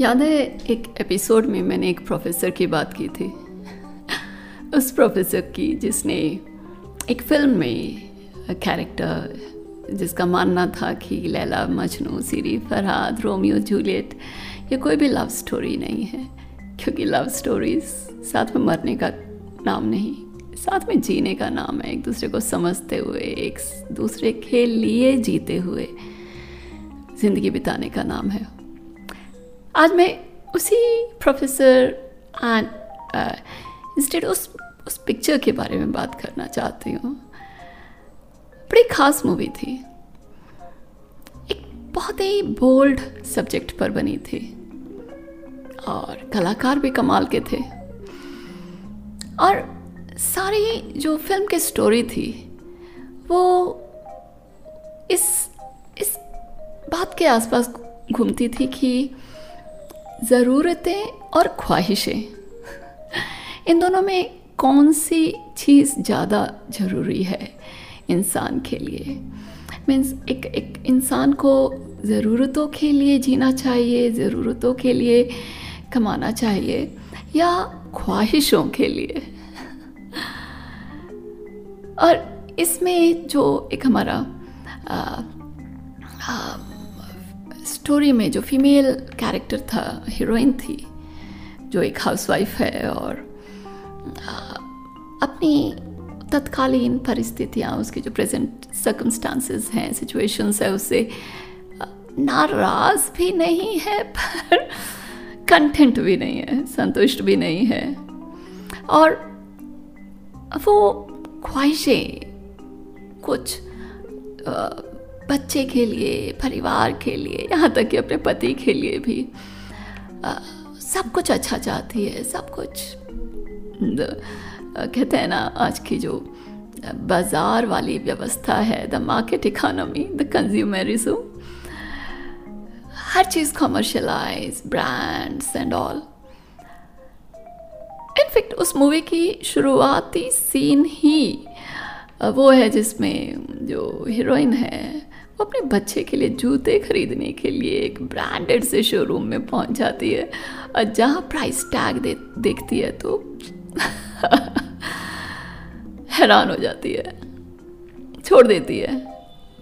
याद है एक एपिसोड में मैंने एक प्रोफेसर की बात की थी। उस प्रोफेसर की जिसने एक फ़िल्म में कैरेक्टर जिसका मानना था कि लैला, मजनू, सीरी, फरहाद, रोमियो, जूलियट, ये कोई भी लव स्टोरी नहीं है। क्योंकि लव स्टोरीज साथ में मरने का नाम नहीं, साथ में जीने का नाम है। एक दूसरे को समझते हुए, एक दूसरे के लिए जीते हुए ज़िंदगी बिताने का नाम है। आज मैं उसी प्रोफेसर एंड इंस्टेड उस उस पिक्चर के बारे में बात करना चाहती हूँ। बड़ी खास मूवी थी। एक बहुत ही बोल्ड सब्जेक्ट पर बनी थी। और कलाकार भी कमाल के थे। और सारी जो फ़िल्म की स्टोरी थी, वो इस इस बात के आसपास घूमती थी कि ज़रूरतें और ख्वाहिशें। इन दोनों में कौन सी चीज़ ज़्यादा ज़रूरी है इंसान के लिए? मीन्स एक एक इंसान को ज़रूरतों के लिए जीना चाहिए ज़रूरतों के लिए कमाना चाहिए या ख्वाहिशों के लिए? और इसमें जो एक हमारा आ, आ, स्टोरी में जो फीमेल कैरेक्टर था हीरोइन थी, जो एक हाउसवाइफ है और अपनी तत्कालीन परिस्थितियाँ, उसकी जो प्रेजेंट सर्कमस्टांसेस हैं सिचुएशंस है, उससे नाराज़ भी नहीं है, पर कंटेंट भी नहीं है, संतुष्ट भी नहीं है। और वो ख्वाहिशें कुछ बच्चे के लिए परिवार के लिए यहाँ तक कि अपने पति के लिए भी। आ, सब कुछ अच्छा चाहती है सब कुछ। कहते हैं ना आज की जो बाज़ार वाली व्यवस्था है the market economy the consumerism her cheese commercialize brands and all in fact उस मूवी की शुरुआती सीन ही वो है जिसमें जो हीरोइन है अपने बच्चे के लिए जूते खरीदने के लिए एक ब्रांडेड से शोरूम में पहुँच जाती है और जहाँ प्राइस टैग दे, देखती है तो हैरान हो जाती है। छोड़ देती है।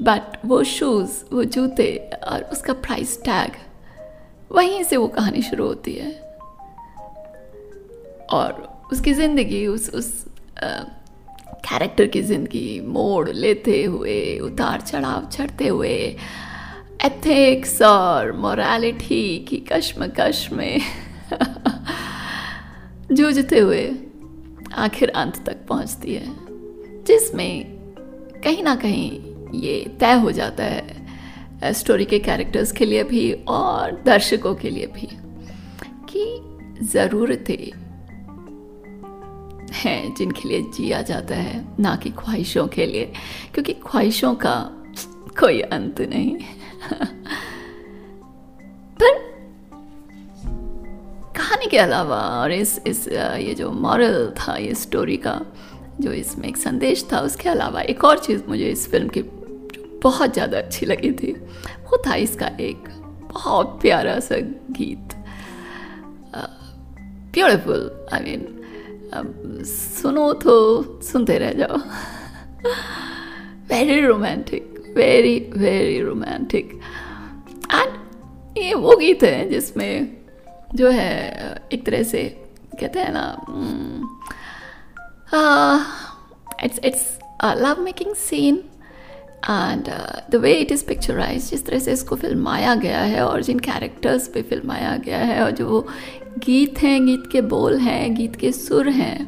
बट वो शूज़ वो जूते और उसका प्राइस टैग वहीं से वो कहानी शुरू होती है। और उसकी ज़िंदगी, उस उस कैरेक्टर की ज़िंदगी, मोड़ लेते हुए, उतार चढ़ाव चढ़ते हुए एथिक्स और मोरालिटी की कश्मकश में जूझते हुए आखिर अंत तक पहुँचती है, जिसमें कहीं ना कहीं ये तय हो जाता है स्टोरी के कैरेक्टर्स के लिए भी और दर्शकों के लिए भी कि ज़रूरतें हैं जिनके लिए जिया जाता है, ना कि ख्वाहिशों के लिए। क्योंकि ख्वाहिशों का कोई अंत नहीं। पर कहानी के अलावा और इस इस ये जो मॉरल था, ये स्टोरी का जो इसमें एक संदेश था, उसके अलावा एक और चीज़ मुझे इस फ़िल्म की बहुत ज़्यादा अच्छी लगी थी। वो था इसका एक बहुत प्यारा सा गीत। ब्यूटिफुल आई मीन अब सुनो तो सुनते रह जाओ। Very romantic very very romantic and ये वो गीत है जिसमें जो है, एक तरह से कहते हैं ना it's it's love making scene and the way it is picturize जिस तरह से इसको फिल्माया गया है और जिन कैरेक्टर्स पे फिल्माया गया है और जो वो गीत हैं, गीत के बोल हैं, गीत के सुर हैं।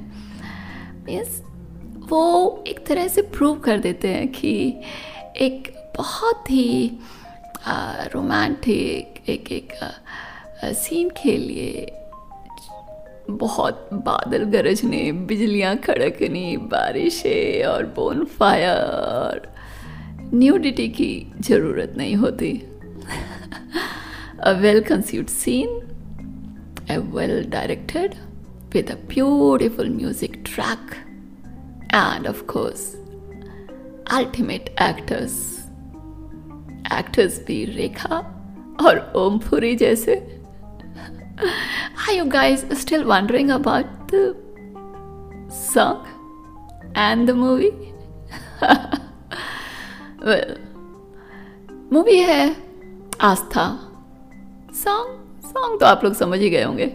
मीन्स वो एक तरह से प्रूव कर देते हैं कि एक बहुत ही रोमांटिक एक एक सीन के लिए बहुत बादल गरजने, बिजलियाँ खड़कनी, बारिशें और बोन फायर न्यूडिटी की ज़रूरत नहीं होती। A well conceived scene well directed with a beautiful music track and of course ultimate actors actors भी रेखा और ओमपुरी जैसे Are you guys still wondering about the song and the movie? well, movie है आस्था song song तो आप लोग समझ ही गए होंगे।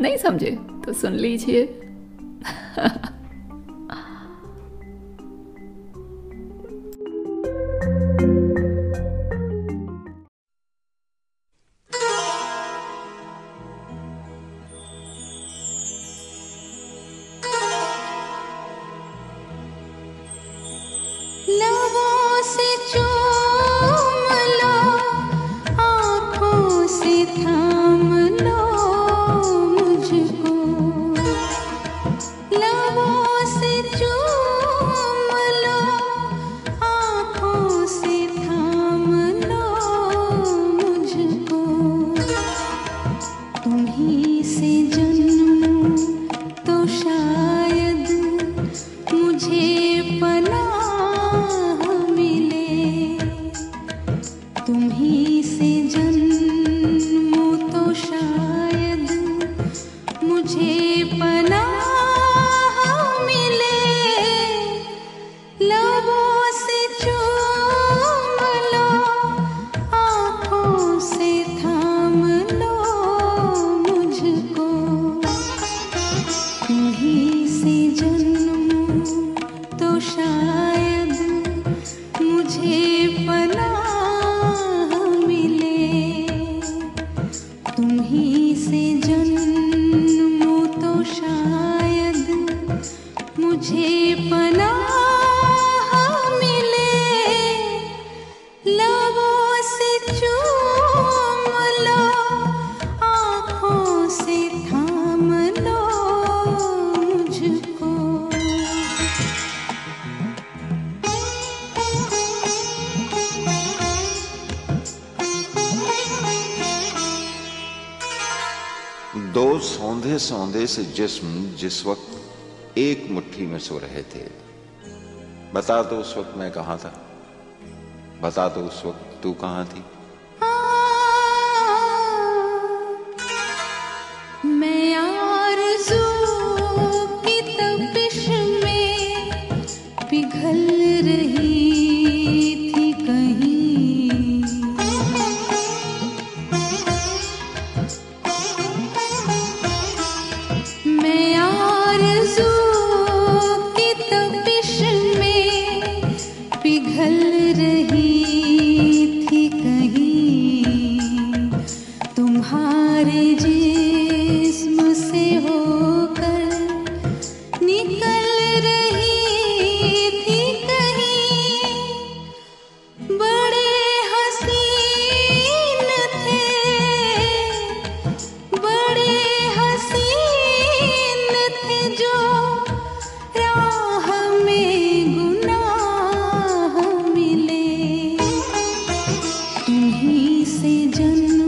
नहीं समझे तो सुन लीजिए। सौंधे से जिस्म जिस वक्त एक मुट्ठी में सो रहे थे। बता दो उस वक्त मैं कहा था। बता दो उस वक्त तू कहाँ थी। से जन्म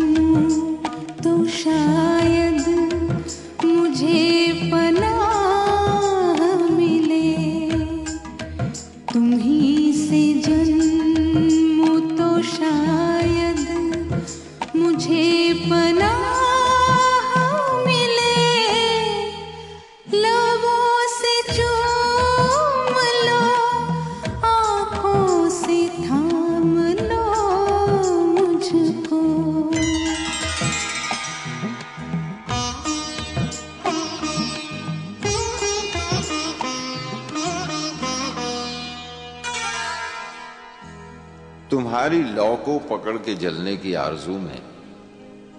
तुम्हारी लौ को पकड़ के जलने की आरज़ू में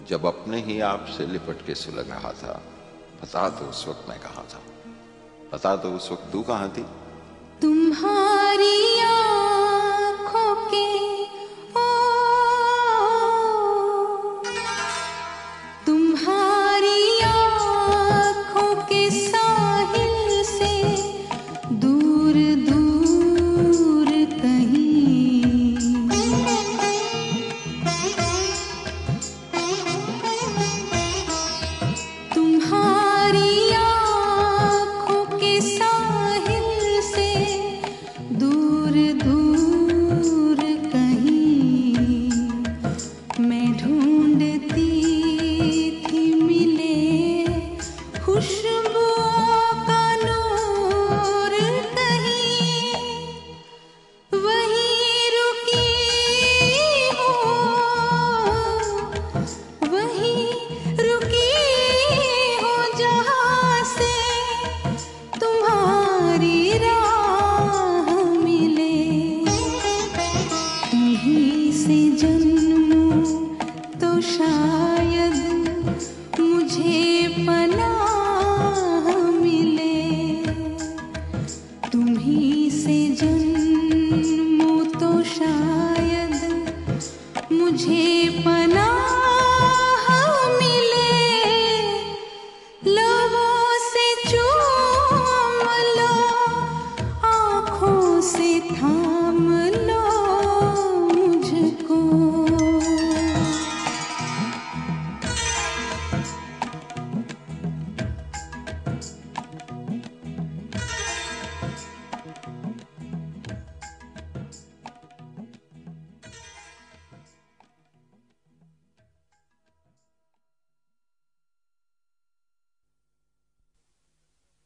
जब अपने ही आप से लिपट के सुलग रहा था पता तो उस वक्त मैं कहा था? पता तो उस वक्त तू कहा थी? तुम्हारी आँखों के से जन्म तो शायद मुझे पर